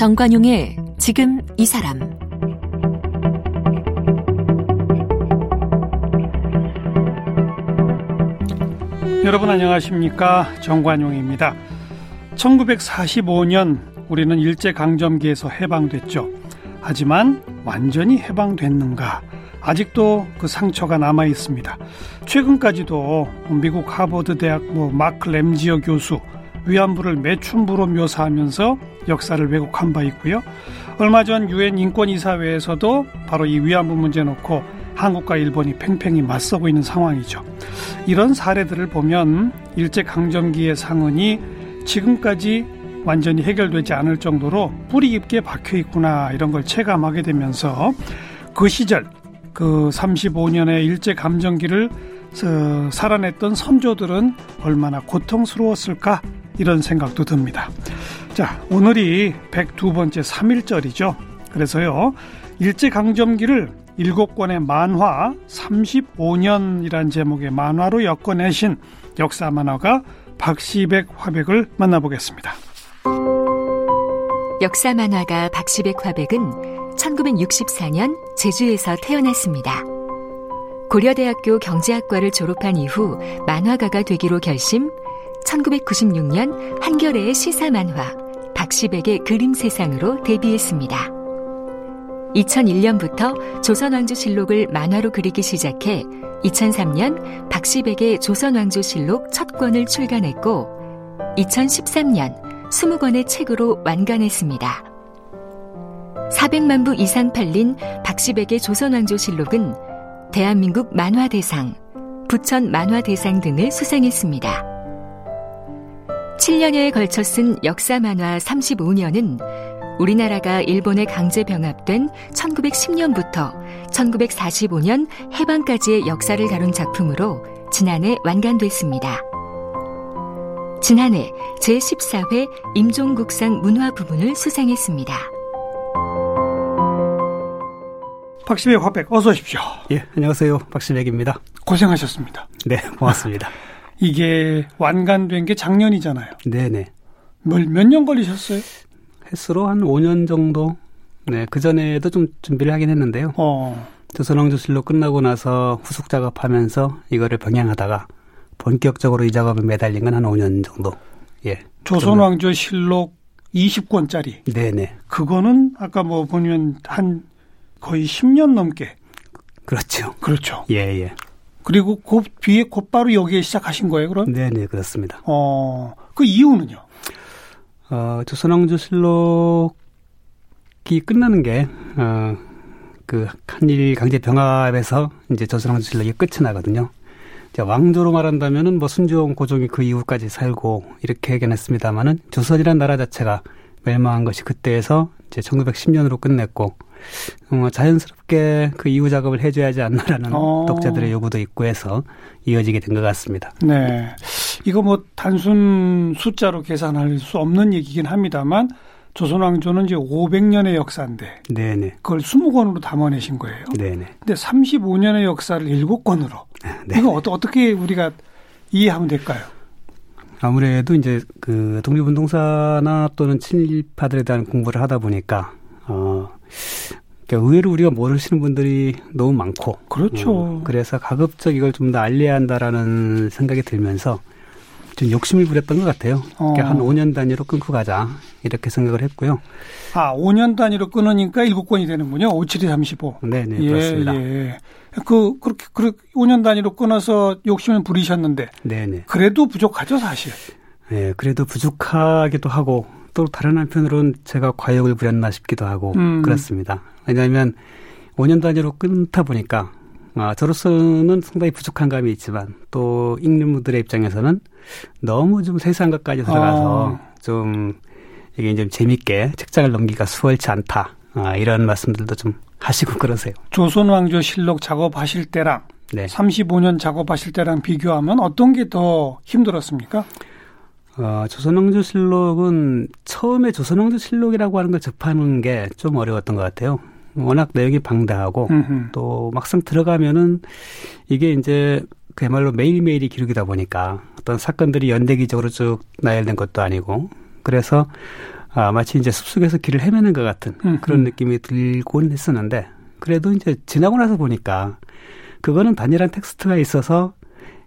정관용의 지금 이 사람 여러분 안녕하십니까 정관용입니다. 1945년 우리는 일제강점기에서 해방됐죠. 하지만 완전히 해방됐는가? 아직도 그 상처가 남아 있습니다. 최근까지도 미국 하버드 대학 뭐 마크 램지어 교수 위안부를 매춘부로 묘사하면서 역사를 왜곡한 바 있고요. 얼마 전 유엔 인권이사회에서도 바로 이 위안부 문제 놓고 한국과 일본이 팽팽히 맞서고 있는 상황이죠. 이런 사례들을 보면 일제 강점기의 상흔이 지금까지 완전히 해결되지 않을 정도로 뿌리 깊게 박혀 있구나 이런 걸 체감하게 되면서 그 시절 그 35년의 일제 감정기를 살아냈던 선조들은 얼마나 고통스러웠을까 이런 생각도 듭니다. 자, 오늘이 102번째 3일절이죠. 그래서요, 일제강점기를 일곱 권의 만화 35년이란 제목의 만화로 엮어내신 역사 만화가 박시백 화백을 만나보겠습니다. 역사 만화가 박시백 화백은 1964년 제주에서 태어났습니다. 고려대학교 경제학과를 졸업한 이후 만화가가 되기로 결심, 1996년 한겨레의 시사 만화 박시백의 그림 세상으로 데뷔했습니다. 2001년부터 조선왕조실록을 만화로 그리기 시작해 2003년 박시백의 조선왕조실록 첫 권을 출간했고 2013년 20권의 책으로 완간했습니다. 400만 부 이상 팔린 박시백의 조선왕조실록은 대한민국 만화대상, 부천 만화대상 등을 수상했습니다. 7년여에 걸쳐 쓴 역사 만화 35년은 우리나라가 일본에 강제 병합된 1910년부터 1945년 해방까지의 역사를 다룬 작품으로 지난해 완간됐습니다. 지난해 제14회 임종국상 문화 부분을 수상했습니다. 박시백 화백 어서 오십시오. 예, 안녕하세요. 박시백입니다. 고생하셨습니다. 네, 고맙습니다. 이게 완간된 게 작년이잖아요. 네네. 몇 년 걸리셨어요? 횟수로 한 5년 정도. 네, 그 전에도 좀 준비를 하긴 했는데요. 어. 조선왕조실로 끝나고 나서 후속 작업하면서 이거를 병행하다가 본격적으로 이 작업에 매달린 건 한 5년 정도. 예. 조선왕조실록 20권짜리. 네네. 그거는 아까 뭐 보면 한 거의 10년 넘게. 그렇죠. 그렇죠. 예, 예. 그리고 그 뒤에 곧바로 여기에 시작하신 거예요, 그럼? 네네, 그렇습니다. 어, 그 이유는요? 어, 조선왕조실록이 끝나는 게, 어, 그 한일 강제 병합에서 이제 조선왕조실록이 끝이 나거든요. 자, 왕조로 말한다면은 뭐 순종 고종이 그 이후까지 살고 이렇게 얘기했습니다마는 조선이란 나라 자체가 멸망한 것이 그때에서 이제 1910년으로 끝냈고 어, 자연스럽게 그 이후 작업을 해줘야 하지 않나라는 어. 독자들의 요구도 있고 해서 이어지게 된 것 같습니다. 네. 이거 뭐 단순 숫자로 계산할 수 없는 얘기긴 합니다만 조선왕조는 이제 500년의 역사인데 네네. 그걸 20권으로 담아내신 거예요. 네네. 근데 35년의 역사를 7권으로 네. 이거 어떻게 우리가 이해하면 될까요? 아무래도 이제 그 독립운동사나 또는 친일파들에 대한 공부를 하다 보니까 어 그러니까 의외로 우리가 모르시는 분들이 너무 많고 그렇죠. 어, 그래서 가급적 이걸 좀 더 알려야 한다라는 생각이 들면서 좀 욕심을 부렸던 것 같아요. 그러니까 어. 한 5년 단위로 끊고 가자 이렇게 생각을 했고요. 아 5년 단위로 끊으니까 7건이 되는군요. 5, 7, 2, 35. 네 네 예, 그렇습니다. 예. 그 그렇게 그 5년 단위로 끊어서 욕심을 부리셨는데 네네. 그래도 부족하죠 사실. 네, 그래도 부족하기도 하고 또 다른 한편으로는 제가 과욕을 부렸나 싶기도 하고 음. 그렇습니다. 왜냐하면 5년 단위로 끊다 보니까 아, 저로서는 상당히 부족한 감이 있지만 또 읽는 분들의 입장에서는 너무 좀 세세한 것까지 들어가서 아. 좀 이게 좀 재밌게 책장을 넘기기가 수월치 않다. 아, 이런 말씀들도 좀 하시고 그러세요. 조선왕조 실록 작업하실 때랑 네. 35년 작업하실 때랑 비교하면 어떤 게 더 힘들었습니까? 어, 조선왕조실록은 처음에 조선왕조실록이라고 하는 걸 접하는 게 좀 어려웠던 것 같아요. 워낙 내용이 방대하고 음흠. 또 막상 들어가면은 이게 이제 그야말로 매일매일이 기록이다 보니까 어떤 사건들이 연대기적으로 쭉 나열된 것도 아니고 그래서 아, 마치 이제 숲속에서 길을 헤매는 것 같은 그런 느낌이 들곤 했었는데 그래도 이제 지나고 나서 보니까 그거는 단일한 텍스트가 있어서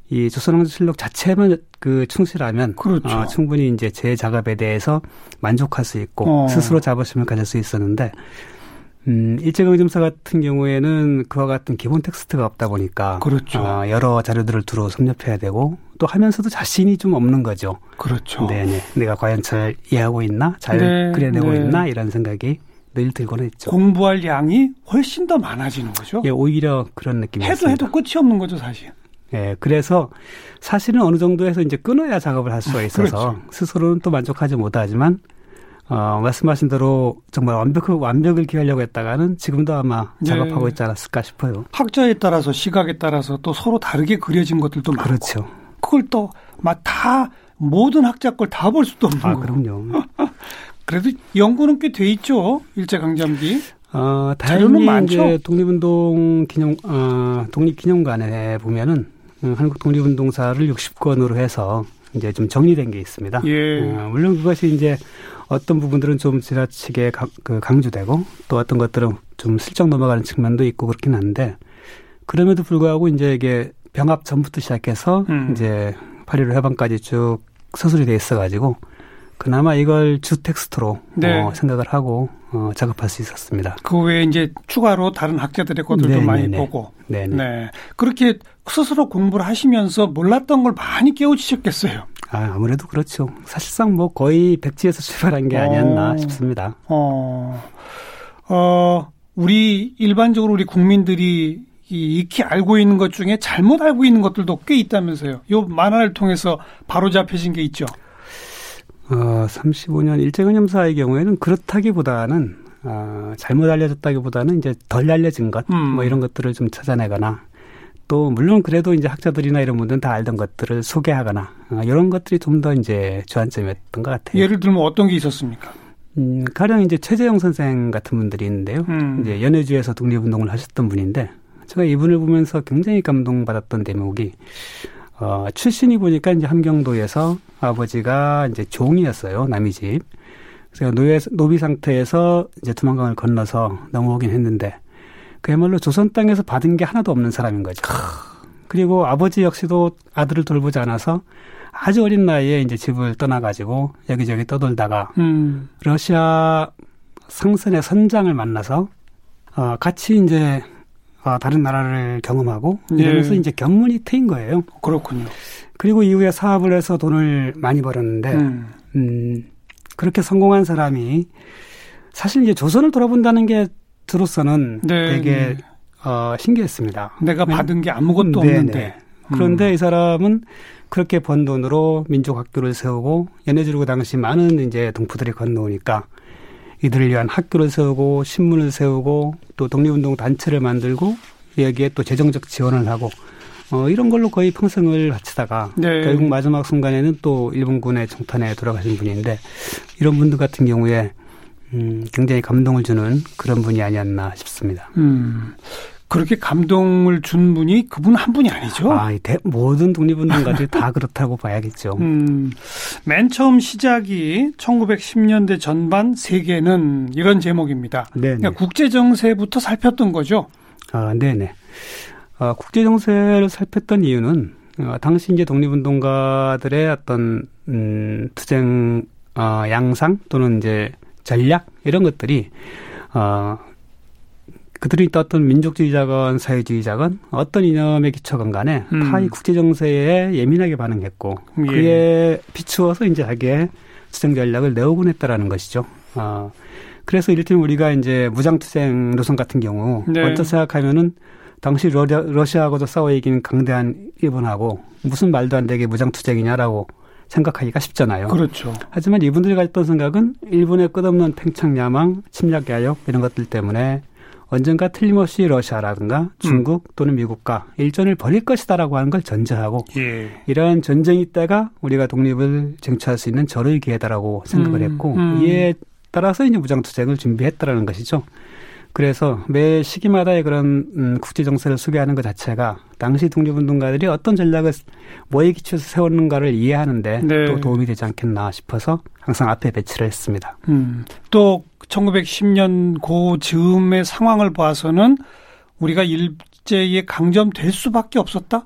이 조선왕조 실록 자체만 그 충실하면 그렇죠. 어, 충분히 이제 제 작업에 대해서 만족할 수 있고 어. 스스로 자부심을 가질 수 있었는데 음, 일제강점사 같은 경우에는 그와 같은 기본 텍스트가 없다 보니까 그렇죠. 어, 여러 자료들을 두루 섭렵해야 되고 또 하면서도 자신이 좀 없는 거죠. 그렇죠. 네네. 내가 과연 잘 이해하고 있나? 잘 네, 그려내고 네. 있나? 이런 생각이 늘 들곤 했죠. 공부할 양이 훨씬 더 많아지는 거죠. 예, 오히려 그런 느낌이었습니다. 해도 해도 끝이 없는 거죠, 사실. 예, 그래서 사실은 어느 정도에서 이제 끊어야 작업을 할 수가 있어서 그렇죠. 스스로는 또 만족하지 못하지만 어, 말씀하신 대로 정말 완벽 완벽을 기하려고 했다가는 지금도 아마 네. 작업하고 있지 않았을까 싶어요. 학자에 따라서 시각에 따라서 또 서로 다르게 그려진 것들도 많고 그렇죠. 그걸 또 막 다 모든 학자 걸 다 볼 수도 없는 아, 거고. 그럼요. 그래도 연구는 꽤 돼 있죠. 일제 강점기. 어, 자료는 다행히 많죠? 이제 독립운동 기념 어, 독립기념관에 보면은 어, 한국 독립운동사를 60권으로 해서 이제 좀 정리된 게 있습니다. 예. 어, 물론 그것이 이제 어떤 부분들은 좀 지나치게 강, 그 강조되고 또 어떤 것들은 좀 슬쩍 넘어가는 측면도 있고 그렇긴 한데 그럼에도 불구하고 이제 이게 병합 전부터 시작해서 음. 이제 8.15 해방까지 쭉 서술이 돼 있어가지고 그나마 이걸 주 텍스트로 네. 어, 생각을 하고 어, 작업할 수 있었습니다. 그 외에 이제 추가로 다른 학자들의 것들도 네, 많이 네, 네. 보고. 네네. 네. 그렇게 스스로 공부를 하시면서 몰랐던 걸 많이 깨우치셨겠어요. 아, 아무래도 그렇죠. 사실상 뭐 거의 백지에서 출발한 게 아니었나 어. 싶습니다. 어, 어, 우리 일반적으로 우리 국민들이 이 익히 알고 있는 것 중에 잘못 알고 있는 것들도 꽤 있다면서요. 요 만화를 통해서 바로 잡혀진 게 있죠. 어, 35년 일제강점사의 경우에는 그렇다기보다는 어, 잘못 알려졌다기보다는 이제 덜 알려진 것, 음. 뭐 이런 것들을 좀 찾아내거나 또 물론 그래도 이제 학자들이나 이런 분들은 다 알던 것들을 소개하거나 어, 이런 것들이 좀 더 이제 주안점이었던 것 같아요. 예를 들면 어떤 게 있었습니까? 음, 가령 이제 최재형 선생 같은 분들이 있는데요. 음. 이제 연해주에서 독립운동을 하셨던 분인데 제가 이분을 보면서 굉장히 감동받았던 대목이 어, 출신이 보니까 이제 함경도에서 아버지가 이제 종이었어요. 남의 집. 그래서 노예, 노비 상태에서 이제 두만강을 건너서 넘어오긴 했는데 그야말로 조선 땅에서 받은 게 하나도 없는 사람인 거죠. 그리고 아버지 역시도 아들을 돌보지 않아서 아주 어린 나이에 이제 집을 떠나가지고 여기저기 떠돌다가 음, 러시아 상선의 선장을 만나서 어, 같이 이제 어, 다른 나라를 경험하고 이러면서 예. 이제 견문이 트인 거예요. 그렇군요. 그리고 이후에 사업을 해서 돈을 많이 벌었는데 음, 음, 그렇게 성공한 사람이 사실 이제 조선을 돌아본다는 게 들어서는 네, 되게 네. 어, 신기했습니다. 내가 왜- 받은 게 아무것도 네, 없는데. 네. 그런데 음. 이 사람은 그렇게 번 돈으로 민족 학교를 세우고 연해주르고 당시 많은 이제 동포들이 건너오니까 이들을 위한 학교를 세우고 신문을 세우고 또 독립운동 단체를 만들고 여기에 또 재정적 지원을 하고 어, 이런 걸로 거의 평생을 바치다가 네. 결국 마지막 순간에는 또 일본군의 정탄에 돌아가신 분인데 이런 분들 같은 경우에 음, 굉장히 감동을 주는 그런 분이 아니었나 싶습니다. 음, 그렇게 감동을 준 분이 그분 한 분이 아니죠. 아, 이 대- 모든 독립운동가들이 다 그렇다고 봐야겠죠. 음, 맨 처음 시작이 1910년대 전반 세계는 이런 제목입니다. 네, 그러니까 국제 정세부터 살폈던 거죠. 아, 네네. 어, 국제 정세를 살폈던 이유는 어, 당시 이제 독립운동가들의 어떤 음, 투쟁 어, 양상 또는 이제 전략 이런 것들이 어, 그들이 떴던 민족주의자건 사회주의자건 어떤 이념에 기초건 간에 음. 다이 국제 정세에 예민하게 반응했고 예. 그에 비추어서 이제 자기의 투쟁 전략을 내오곤 했다라는 것이죠. 어, 그래서 이를테면 우리가 이제 무장투쟁 노선 같은 경우 네. 먼저 생각하면은 당시 러시아, 러시아 하고도 싸워 이긴 강대한 일본하고 무슨 말도 안 되게 무장투쟁이냐라고 생각하기가 쉽잖아요. 그렇죠. 하지만 이분들이 가졌던 생각은 일본의 끝없는 팽창 야망, 침략 야욕 이런 것들 때문에 언젠가 틀림없이 러시아라든가 중국 또는 미국과 일전을 벌일 것이다라고 하는 걸 전제하고 예. 이러한 전쟁이 때가 우리가 독립을 쟁취할 수 있는 절의 기회다라고 생각을 음, 했고 음. 이에 따라서 이제 무장투쟁을 준비했다라는 것이죠. 그래서 매 시기마다의 그런 음, 국제 정세를 소개하는 것 자체가 당시 독립운동가들이 어떤 전략을 뭐에 기초해서 세웠는가를 이해하는데 네. 또 도움이 되지 않겠나 싶어서 항상 앞에 배치를 했습니다. 음, 또 1910년 고 즈음의 상황을 봐서는 우리가 일제에 강점될 수밖에 없었다?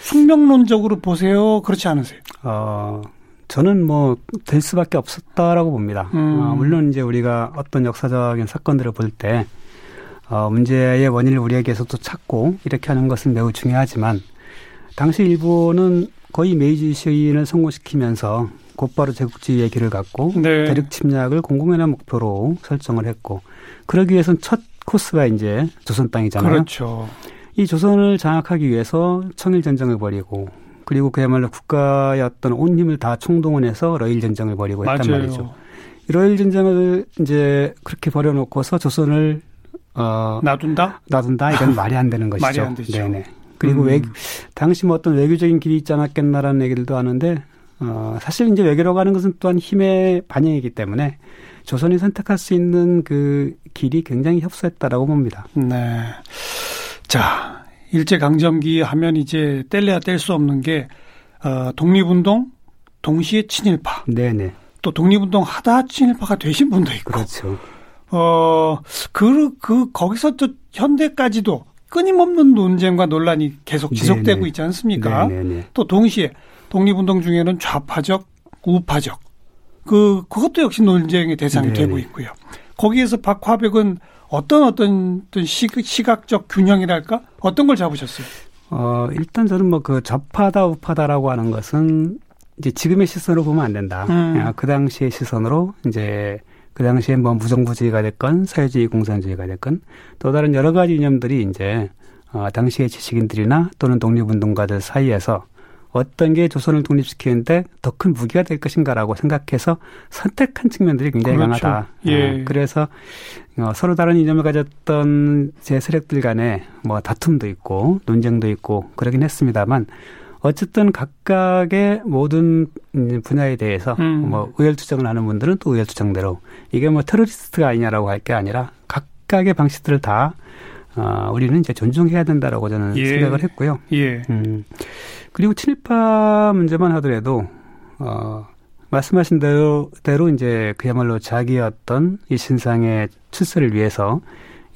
숙명론적으로 보세요. 그렇지 않으세요? 어, 저는 뭐 될 수밖에 없었다라고 봅니다. 음. 어, 물론 이제 우리가 어떤 역사적인 사건들을 볼 때 어, 문제의 원인을 우리에게 서도 찾고 이렇게 하는 것은 매우 중요하지만 당시 일본은 거의 메이지 시인을 성공시키면서 곧바로 제국주의의 길을 갖고 네. 대륙 침략을 공공연한 목표로 설정을 했고 그러기 위해서는 첫 코스가 이제 조선 땅이잖아요. 그렇죠. 이 조선을 장악하기 위해서 청일 전쟁을 벌이고 그리고 그야말로 국가의 어떤 온 힘을 다 총동원해서 러일 전쟁을 벌이고 했단 맞아요. 말이죠. 이 러일 전쟁을 이제 그렇게 벌여놓고서 조선을 어 놔둔다? 놔둔다 이건 말이 안 되는 것이죠. 말이 안 되죠. 네네. 그리고 음. 외 당시 뭐 어떤 외교적인 길이 있지 않았겠나라는 얘기들도 하는데 어 사실 이제 외교로 가는 것은 또한 힘의 반영이기 때문에 조선이 선택할 수 있는 그 길이 굉장히 협소했다라고 봅니다. 네. 자, 일제 강점기 하면 이제 뗄래야 뗄 수 없는 게 어, 독립운동 동시에 친일파. 네네. 또 독립운동 하다 친일파가 되신 분도 있고. 그렇죠. 어, 그, 그, 거기서 또 현대까지도 끊임없는 논쟁과 논란이 계속 지속되고 네네. 있지 않습니까? 네네네. 또 동시에 독립운동 중에는 좌파적, 우파적, 그, 그것도 역시 논쟁의 대상이 네네. 되고 있고요. 거기에서 박화백은 어떤 어떤 시각적 균형이랄까? 어떤 걸 잡으셨어요? 어, 일단 저는 뭐 그 좌파다 우파다라고 하는 것은 이제 지금의 시선으로 보면 안 된다. 음. 그 당시의 시선으로 이제 그 당시에 뭐 무정부주의가 됐건 사회주의 공산주의가 됐건 또 다른 여러 가지 이념들이 이제 어, 당시의 지식인들이나 또는 독립운동가들 사이에서 어떤 게 조선을 독립시키는데 더 큰 무기가 될 것인가라고 생각해서 선택한 측면들이 굉장히 그렇죠. 강하다. 예. 어, 그래서 어, 서로 다른 이념을 가졌던 제 세력들 간에 뭐 다툼도 있고 논쟁도 있고 그러긴 했습니다만 어쨌든 각각의 모든 분야에 대해서 음. 뭐 의열 투쟁을 하는 분들은 또 의열 투쟁대로 이게 뭐 테러리스트가 아니냐라고 할 게 아니라 각각의 방식들을 다 어, 우리는 이제 존중해야 된다라고 저는 예. 생각을 했고요. 예. 음. 그리고 친일파 문제만 하더라도 어, 말씀하신 대로 대로 이제 그야말로 자기의 어떤 이 신상의 출세를 위해서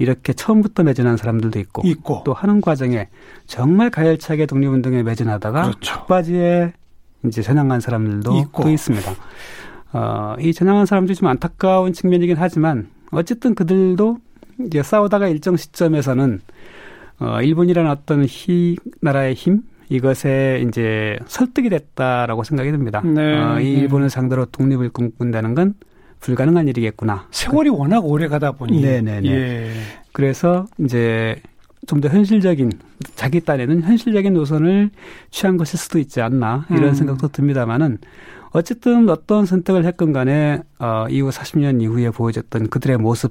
이렇게 처음부터 매진한 사람들도 있고, 있고. 또 하는 과정에 정말 가열차게 독립운동에 매진하다가 그렇죠. 바지에 이제 전향한 사람들도 있고. 또 있습니다. 어, 이 전향한 사람들이 좀 안타까운 측면이긴 하지만 어쨌든 그들도 이제 싸우다가 일정 시점에서는 어, 일본이라는 어떤 희 나라의 힘 이것에 이제 설득이 됐다라고 생각이 듭니다. 네. 어, 이 일본을 상대로 독립을 꿈꾼다는 건 불가능한 일이겠구나. 세월이 워낙 오래 가다 보니. 네네네. 예. 그래서 이제 좀 더 현실적인 자기 딴에는 현실적인 노선을 취한 것일 수도 있지 않나 이런 음. 생각도 듭니다만은 어쨌든 어떤 선택을 했건 간에 어 이후 40년 이후에 보여줬던 그들의 모습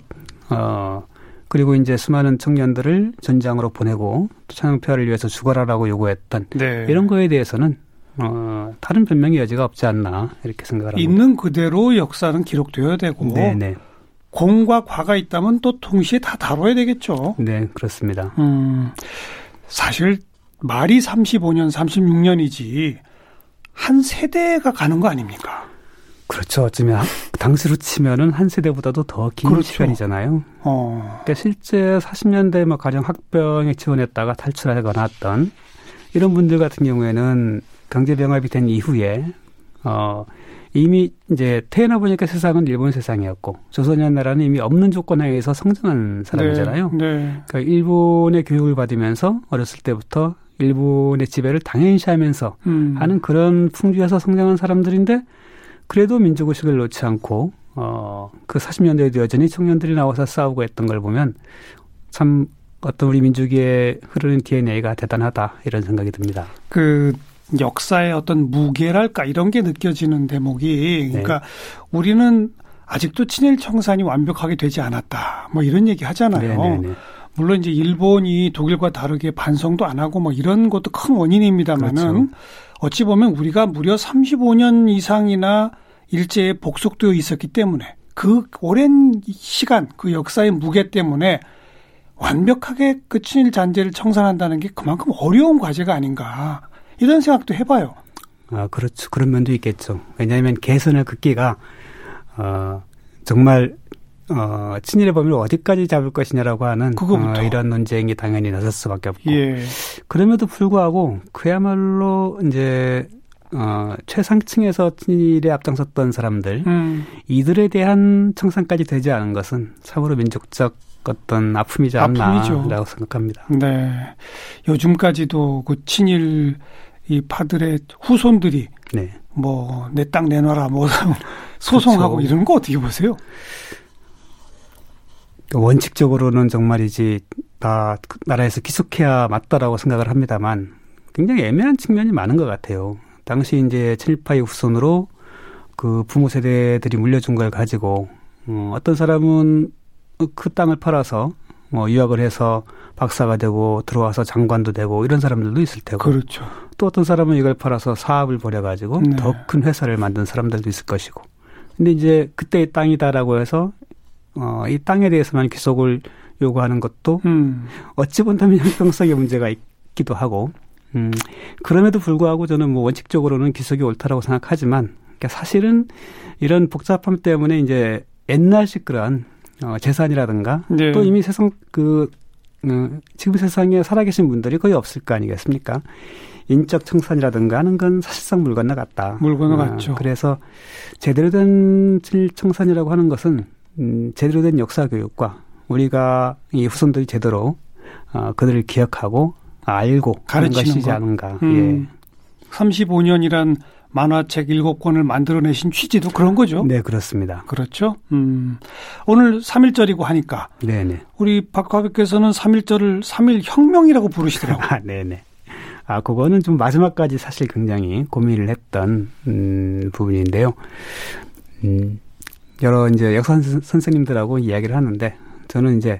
어 그리고 이제 수많은 청년들을 전장으로 보내고 창평을 위해서 죽어라라고 요구했던 네. 이런 거에 대해서는 어, 다른 변명의 여지가 없지 않나 이렇게 생각을 합니다. 있는 그대로 역사는 기록되어야 되고 네네. 네. 공과 과가 있다면 또 동시에 다 다뤄야 되겠죠. 네, 그렇습니다. 음, 사실 말이 35년, 36년이지 한 세대가 가는 거 아닙니까? 그렇죠. 어쩌면 당시로 치면은 한 세대보다도 더긴 그렇죠. 시간이잖아요. 어. 그러니까 실제 40년대 뭐 가령 학병에 지원했다가 탈출하거나 했던 이런 분들 같은 경우에는 경제병합이 된 이후에 어 이미 이제 태어나 보니까 세상은 일본 세상이었고 조선이라는 나라는 이미 없는 조건 하에서 성장한 사람이잖아요. 네, 네. 그러니까 일본의 교육을 받으면서 어렸을 때부터 일본의 지배를 당연시하면서 음. 하는 그런 풍주에서 성장한 사람들인데 그래도 민족의식을 놓지 않고 어그 40년대에도 여전히 청년들이 나와서 싸우고 했던 걸 보면 참 어떤 우리 민족의 흐르는 DNA가 대단하다 이런 생각이 듭니다. 그 역사의 어떤 무게랄까 이런 게 느껴지는 대목이 그러니까 네. 우리는 아직도 친일 청산이 완벽하게 되지 않았다. 뭐 이런 얘기 하잖아요. 네네네. 네, 네. 물론 이제 일본이 독일과 다르게 반성도 안 하고 뭐 이런 것도 큰 원인입니다만은 그렇죠. 어찌 보면 우리가 무려 35년 이상이나 일제에 복속되어 있었기 때문에 그 오랜 시간 그 역사의 무게 때문에 완벽하게 그 친일 잔재를 청산한다는 게 그만큼 어려운 과제가 아닌가 이런 생각도 해봐요. 아 그렇죠. 그런 면도 있겠죠. 왜냐하면 개선의 극기가 어, 정말 어, 친일의 범위를 어디까지 잡을 것이냐라고 하는 어, 이런 논쟁이 당연히 나설 수밖에 없고 예. 그럼에도 불구하고 그야말로 이제 어, 최상층에서 친일에 앞장섰던 사람들 음. 이들에 대한 청산까지 되지 않은 것은 참으로 민족적 어떤 아픔이지 않나라고 생각합니다. 네, 요즘까지도 그 친일 이 파들의 후손들이 네. 뭐내 땅 내놔라 뭐 소송하고 그렇죠. 이런 거 어떻게 보세요? 원칙적으로는 정말이지 다 나라에서 기속해야 맞다라고 생각을 합니다만 굉장히 애매한 측면이 많은 것 같아요. 당시 이제 친일파의 후손으로 그 부모 세대들이 물려준 걸 가지고 어, 어떤 사람은 그 땅을 팔아서 뭐 유학을 해서 박사가 되고 들어와서 장관도 되고 이런 사람들도 있을 테고. 그렇죠. 또 어떤 사람은 이걸 팔아서 사업을 벌여가지고 네. 더큰 회사를 만든 사람들도 있을 것이고. 근데 이제 그때의 땅이다라고 해서 어, 이 땅에 대해서만 귀속을 요구하는 것도 음. 어찌 본다면 형평성의 문제가 있기도 하고. 음, 그럼에도 불구하고 저는 뭐 원칙적으로는 기속이 옳다라고 생각하지만 그러니까 사실은 이런 복잡함 때문에 이제 옛날식 그런 어, 재산이라든가 네. 또 이미 세상 그 어, 지금 세상에 살아계신 분들이 거의 없을 거 아니겠습니까? 인적 청산이라든가 하는 건 사실상 물 건너갔다. 물 건너갔죠. 어, 그래서 제대로 된 청산이라고 하는 것은 음, 제대로 된 역사 교육과 우리가 이 후손들이 제대로 어, 그들을 기억하고 알고 하는 것이지 것. 않은가. 음, 예. 35년이란 만화책 7권을 만들어내신 취지도 그런 거죠. 네, 그렇습니다. 그렇죠. 음. 오늘 3일절이고 하니까. 네네. 우리 박화백께서는 3일절을 3일 혁명이라고 부르시더라고요. 아, 네네. 아, 그거는 좀 마지막까지 사실 굉장히 고민을 했던, 음, 부분인데요. 음, 여러 이제 역사 선생님들하고 이야기를 하는데, 저는 이제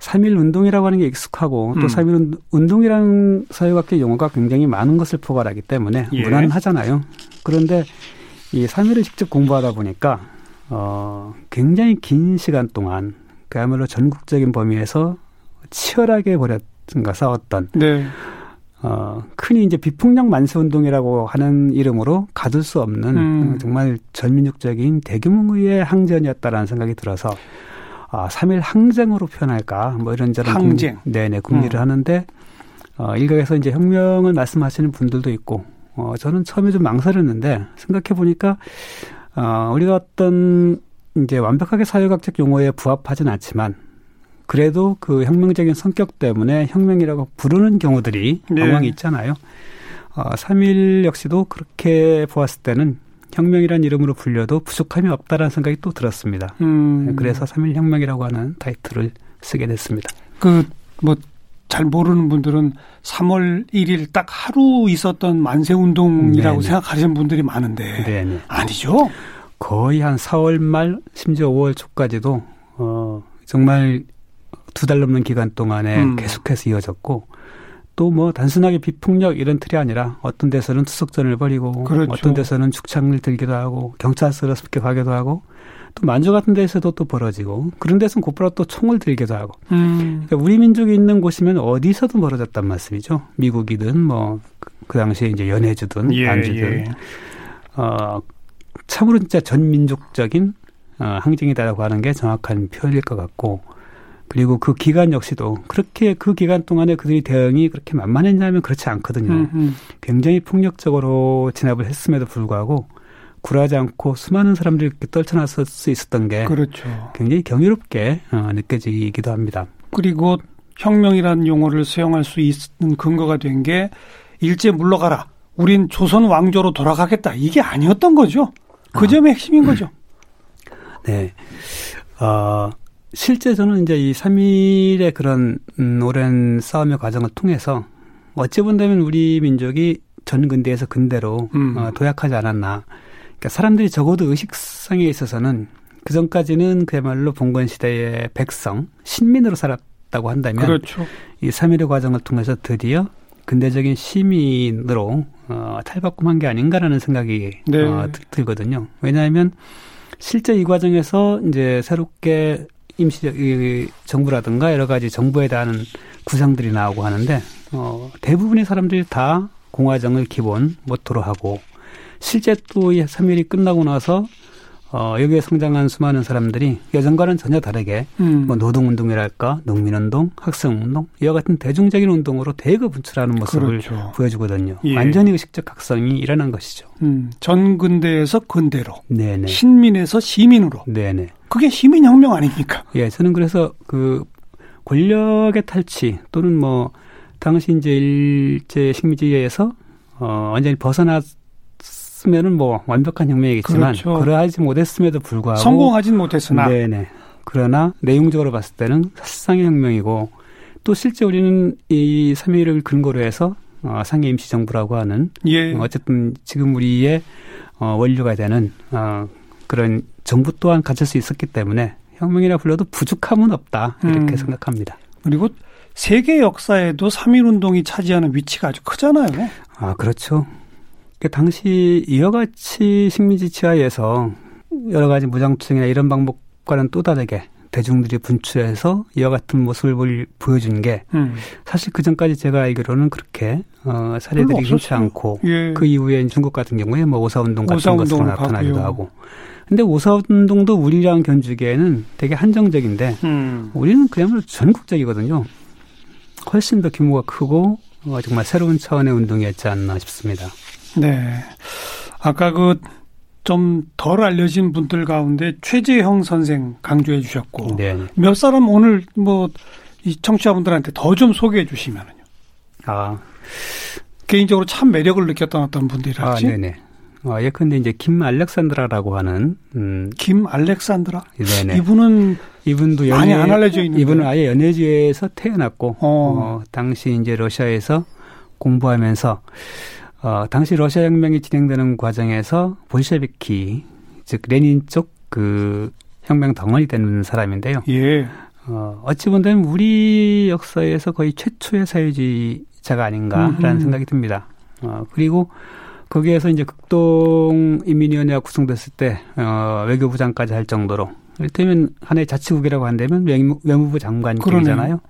3일 운동이라고 하는 게 익숙하고 또 음. 3일 운동이라는 사회학적 용어가 굉장히 많은 것을 포괄하기 때문에 예. 무난하잖아요. 그런데 이 3일을 직접 공부하다 보니까 어 굉장히 긴 시간 동안 그야말로 전국적인 범위에서 치열하게 벌였던가 싸웠던 네. 어, 흔히 이제 비폭력 만세 운동이라고 하는 이름으로 가둘 수 없는 음. 정말 전민족적인 대규모의 항전이었다라는 생각이 들어서 아, 3일 항쟁으로 표현할까 뭐 이런저런 항쟁. 궁, 네네 궁리를 음. 하는데 어, 일각에서 이제 혁명을 말씀하시는 분들도 있고 어, 저는 처음에 좀 망설였는데 생각해 보니까 어, 우리가 어떤 이제 완벽하게 사회학적 용어에 부합하진 않지만 그래도 그 혁명적인 성격 때문에 혁명이라고 부르는 경우들이 네.往있잖아요. 어, 3일 역시도 그렇게 보았을 때는 혁명이라는 이름으로 불려도 부족함이 없다라는 생각이 또 들었습니다. 음. 그래서 3일 혁명이라고 하는 타이틀을 쓰게 됐습니다. 그 뭐 잘 모르는 분들은 3월 1일 딱 하루 있었던 만세 운동이라고 네네. 생각하시는 분들이 많은데 네네. 아니죠? 거의 한 4월 말 심지어 5월 초까지도 어 정말 두 달 넘는 기간 동안에 음. 계속해서 이어졌고 또 뭐 단순하게 비폭력 이런 틀이 아니라 어떤 데서는 투석전을 벌이고 그렇죠. 어떤 데서는 축창을 들기도 하고 경찰서로 습격하기도 하고 또 만주 같은 데서도 또 벌어지고 그런 데서는 곧바로 또 총을 들기도 하고 음. 그러니까 우리 민족이 있는 곳이면 어디서든 벌어졌단 말씀이죠 미국이든 뭐 그 당시에 이제 연해주든 예, 안주든 예. 어 참으로 진짜 전민족적인 어, 항쟁이다라고 하는 게 정확한 표현일 것 같고 그리고 그 기간 역시도 그렇게 그 기간 동안에 그들이 대응이 그렇게 만만했냐면 그렇지 않거든요. 음음. 굉장히 폭력적으로 진압을 했음에도 불구하고 굴하지 않고 수많은 사람들이 이렇게 떨쳐났을 수 있었던 게 그렇죠. 굉장히 경이롭게 어, 느껴지기도 합니다. 그리고 혁명이라는 용어를 사용할 수 있는 근거가 된 게 일제 물러가라. 우린 조선 왕조로 돌아가겠다. 이게 아니었던 거죠. 그 아. 점이 핵심인 거죠. 네. 어, 실제 저는 이제 이 3일의 그런 음, 오랜 싸움의 과정을 통해서 어찌 본다면 우리 민족이 전 근대에서 근대로 음. 어, 도약하지 않았나. 그러니까 사람들이 적어도 의식상에 있어서는 그 전까지는 그야말로 봉건 시대의 백성, 신민으로 살았다고 한다면 그렇죠. 이 3일의 과정을 통해서 드디어 근대적인 시민으로 어, 탈바꿈한 게 아닌가라는 생각이 네. 어, 들거든요. 왜냐하면 실제 이 과정에서 이제 새롭게 임시 이 정부라든가 여러 가지 정부에 대한 구상들이 나오고 하는데 어 대부분의 사람들이 다 공화정을 기본 모토로 하고 실제 또 이 3일이 끝나고 나서 어, 여기에 성장한 수많은 사람들이 예전과는 전혀 다르게 음. 뭐 노동운동이랄까 농민운동, 학생운동 이와 같은 대중적인 운동으로 대거 분출하는 모습을 그렇죠. 보여주거든요. 예. 완전히 의식적 각성이 일어난 것이죠. 음. 전근대에서 근대로, 네네. 신민에서 시민으로. 네네. 그게 시민혁명 아닙니까? 예, 저는 그래서 그 권력의 탈취 또는 뭐 당시 이제 일제 식민지에서 어 완전히 벗어났으면은 뭐 완벽한 혁명이겠지만 그렇죠. 그러하지 못했음에도 불구하고 성공하진 못했으나 네네. 그러나 내용적으로 봤을 때는 사실상의 혁명이고 또 실제 우리는 이 3.1을 근거로 해서 어, 상해 임시정부라고 하는 예. 어쨌든 지금 우리의 어, 원료가 되는 어, 그런 정부 또한 가질 수 있었기 때문에 혁명이라 불러도 부족함은 없다 이렇게 음. 생각합니다. 그리고 세계 역사에도 3.1 운동이 차지하는 위치가 아주 크잖아요. 아 그렇죠. 그 당시 이와 같이 식민지 치하에서 여러 가지 무장투쟁이나 이런 방법과는 또 다르게 대중들이 분출해서 이와 같은 모습을 볼- 보여준 게 음. 사실 그 전까지 제가 알기로는 그렇게 어, 사례들이 흔치. 않고 예. 그 이후에 중국 같은 경우에 뭐 오사운동 같은 오사운동 것으로 나타나기도. 하고 근데 오사운동도 우리랑 견주기에는 되게 한정적인데 음. 우리는 그야말로 전국적이거든요. 훨씬 더 규모가 크고 어, 정말 새로운 차원의 운동이었지 않나 싶습니다. 네. 아까 그 좀 덜 알려진 분들 가운데 최재형 선생 강조해 주셨고 네. 몇 사람 오늘 뭐 이 청취자분들한테 더 좀 소개해 주시면은요. 아, 개인적으로 참 매력을 느꼈던 어떤 아, 분들이랄지. 네네. 어, 예컨대 이제 김 알렉산드라라고 하는 음, 김 알렉산드라. 네네. 이분은 이분도 많이 연예, 안 알려져 있는데. 이분은 아예 연해주에서 태어났고 어. 어, 당시 이제 러시아에서 공부하면서 어, 당시 러시아 혁명이 진행되는 과정에서 볼셰비키 즉 레닌 쪽 그 혁명 덩어리 되는 사람인데요. 예. 어, 어찌 본다면 우리 역사에서 거의 최초의 사회주의자가 아닌가라는 음흠. 생각이 듭니다. 어, 그리고 거기에서 이제 극동 인민위원회가 구성됐을 때 어, 외교부 장까지 할 정도로 이를테면 하나의 자치국이라고 한다면 외무, 외무부 장관급이잖아요.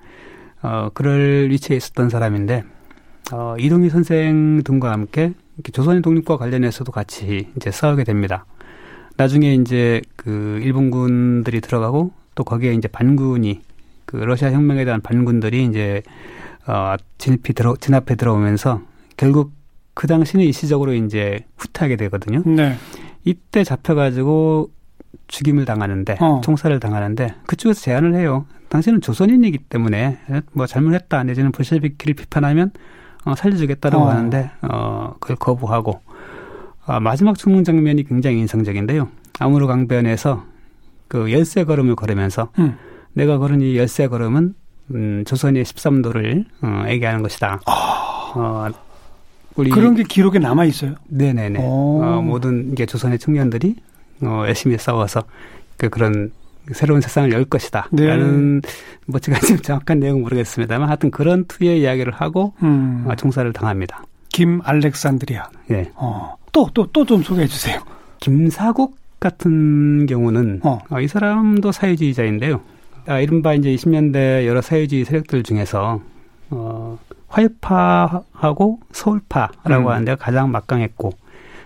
어, 그럴 위치에 있었던 사람인데 어, 이동희 선생 등과 함께 조선의 독립과 관련해서도 같이 이제 싸우게 됩니다. 나중에 이제 그 일본군들이 들어가고 또 거기에 이제 반군이 그 러시아 혁명에 대한 반군들이 이제 어 진입이 들어 진압해 들어오면서 결국 그 당시는 일시적으로 이제 후퇴하게 되거든요. 네. 이때 잡혀가지고 죽임을 당하는데 어. 총살을 당하는데 그쪽에서 제안을 해요. 당신은 조선인이기 때문에 뭐 잘못했다 내지는 볼셰비키를 비판하면 어, 살려주겠다라고 어. 하는데 어 그걸 거부하고 아, 마지막 죽는 장면이 굉장히 인상적인데요. 아무르 강변에서 그 열쇠 걸음을 걸으면서 음. 내가 걸은 이 열쇠 걸음은 음, 조선의 13도를 어, 얘기하는 것이다. 어, 우리 아. 그런 게 기록에 남아 있어요. 네네네. 오. 어, 모든 이게 조선의 청년들이 어, 열심히 싸워서 그 그런 새로운 세상을 열 것이다. 네. 라는 뭐 제가 지금 정확한 내용은 모르겠습니다만 하여튼 그런 투의 이야기를 하고 음. 어, 총살을 당합니다. 김 알렉산드리아. 예. 어. 또 또 또 좀 소개해 주세요. 김사국 같은 경우는 어. 어, 이 사람도 사회주의자인데요. 아, 이른바 이제 20년대 여러 사회주의 세력들 중에서 어, 화해파하고 서울파라고 음. 하는 데가 가장 막강했고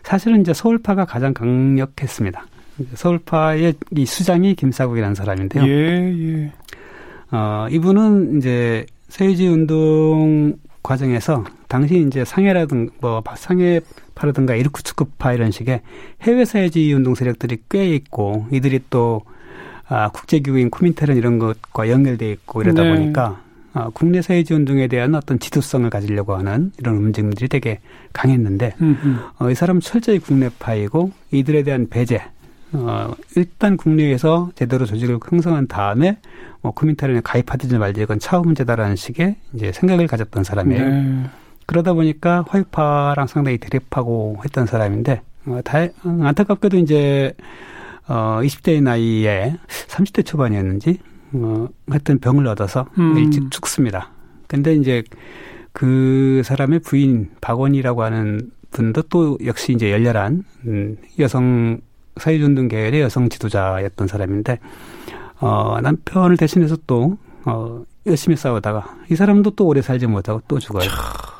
사실은 이제 서울파가 가장 강력했습니다. 서울파의 이 수장이 김사국이라는 사람인데요. 예, 예. 어, 이분은 이제 사회주의 운동 과정에서 당시 이제 상해라든 뭐 상해파라든가 이르쿠츠크파 이런 식의 해외 사회주의 운동 세력들이 꽤 있고 이들이 또 아, 국제기구인 코민테른 이런 것과 연결돼 있고 이러다 네. 보니까 아, 국내 사회주의 운동에 대한 어떤 지도성을 가지려고 하는 이런 움직임들이 되게 강했는데 음, 음. 어, 이 사람은 철저히 국내파이고 이들에 대한 배제. 어, 일단 국내에서 제대로 조직을 형성한 다음에 뭐 코민테른에 가입하든지 말지 이건 차후 문제다라는 식의 이제 생각을 가졌던 사람이에요. 네. 그러다 보니까 화이파랑 상당히 대립하고 했던 사람인데 어, 다, 어, 안타깝게도 이제 어, 20대의 나이에 30대 초반이었는지 어, 하여튼 병을 얻어서 음. 일찍 죽습니다. 근데 이제 그 사람의 부인 박원이라고 하는 분도 또 역시 이제 열렬한 음, 여성 사회운동 계열의 여성 지도자였던 사람인데 어, 남편을 대신해서 또, 어, 열심히 싸우다가 이 사람도 또 오래 살지 못하고 또 죽어요.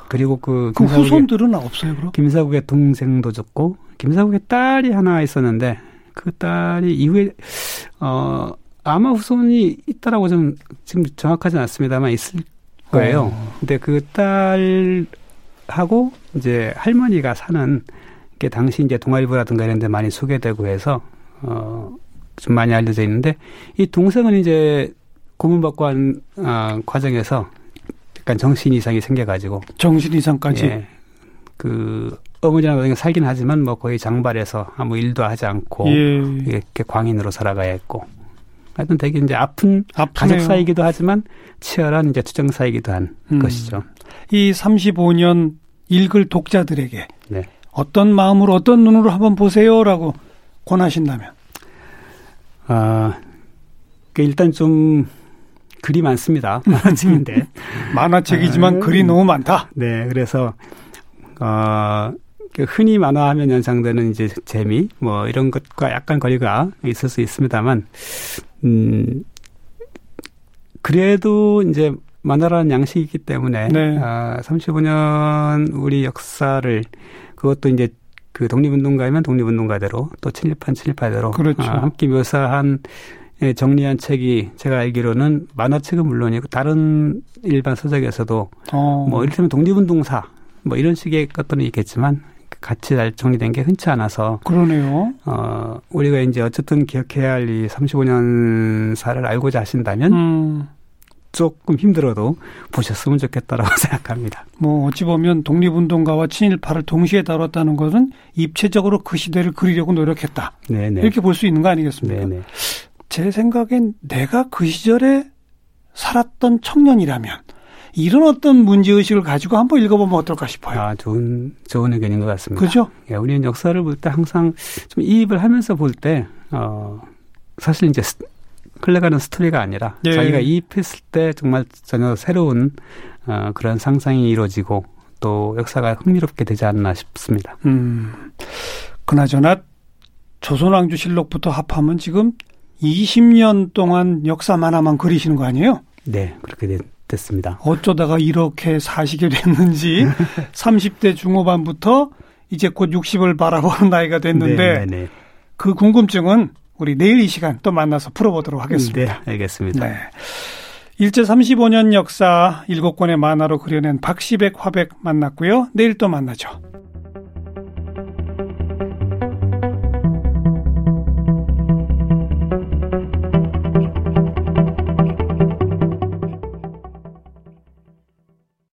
그리고 그, 그 후손들은 없어요, 그럼? 김사국의 동생도 죽고 김사국의 딸이 하나 있었는데 그 딸이 이후에 어 아마 후손이 있다라고 좀 지금 정확하지는 않습니다만 있을 거예요. 어. 근데 그 딸하고 이제 할머니가 사는 게 당시 이제 동아일보라든가 이런 데 많이 소개되고 해서 어 좀 많이 알려져 있는데 이 동생은 이제 고문받고 한 어, 과정에서 약간 정신 이상이 생겨가지고 정신 이상까지 예, 그 어머니랑 살긴 하지만 뭐 거의 장발해서 아무 일도 하지 않고 예. 이렇게 광인으로 살아가야 했고 하여튼 되게 이제 아픈 아프네요. 가족 사이기도 하지만 치열한 이제 투정 사이기도 한 음. 것이죠. 이 35년 읽을 독자들에게 네. 어떤 마음으로 어떤 눈으로 한번 보세요라고 권하신다면 아그 일단 좀 글이 많습니다. 만화책인데. 만화책이지만 아, 글이 너무 많다. 네, 그래서 어, 그 흔히 만화하면 연상되는 이제 재미 뭐 이런 것과 약간 거리가 있을 수 있습니다만 음 그래도 이제 만화라는 양식이 있기 때문에 네. 아, 35년 우리 역사를 그것도 이제 그 독립운동가이면 독립운동가대로 또 친일판 친일파대로 그렇죠. 아, 함께 묘사한 예, 정리한 책이 제가 알기로는 만화책은 물론이고 다른 일반 서적에서도 어. 뭐 이를테면 독립운동사 뭐 이런 식의 것들은 있겠지만 같이 잘 정리된 게 흔치 않아서 그러네요. 어 우리가 이제 어쨌든 기억해야 할 이 35년사를 알고자 하신다면 음. 조금 힘들어도 보셨으면 좋겠다라고 생각합니다. 뭐 어찌 보면 독립운동가와 친일파를 동시에 다뤘다는 것은 입체적으로 그 시대를 그리려고 노력했다. 네네. 이렇게 볼 수 있는 거 아니겠습니까? 네네. 제 생각엔 내가 그 시절에 살았던 청년이라면 이런 어떤 문제의식을 가지고 한번 읽어보면 어떨까 싶어요. 아, 좋은, 좋은 의견인 것 같습니다. 그죠? 예, 우리는 역사를 볼 때 항상 좀 이입을 하면서 볼 때, 어, 사실 이제 흘러가는 스토리가 아니라 예. 자기가 이입했을 때 정말 전혀 새로운 어, 그런 상상이 이루어지고 또 역사가 흥미롭게 되지 않나 싶습니다. 음, 그나저나 조선왕조실록부터 합하면 지금 20년 동안 역사 만화만 그리시는 거 아니에요? 네, 그렇게 됐, 됐습니다. 어쩌다가 이렇게 사시게 됐는지 30대 중후반부터 이제 곧 60을 바라보는 나이가 됐는데 네네네. 네, 네. 그 궁금증은 우리 내일 이 시간 또 만나서 풀어보도록 하겠습니다. 네, 알겠습니다. 네. 일제 35년 역사 7권의 만화로 그려낸 박시백 화백 만났고요. 내일 또 만나죠.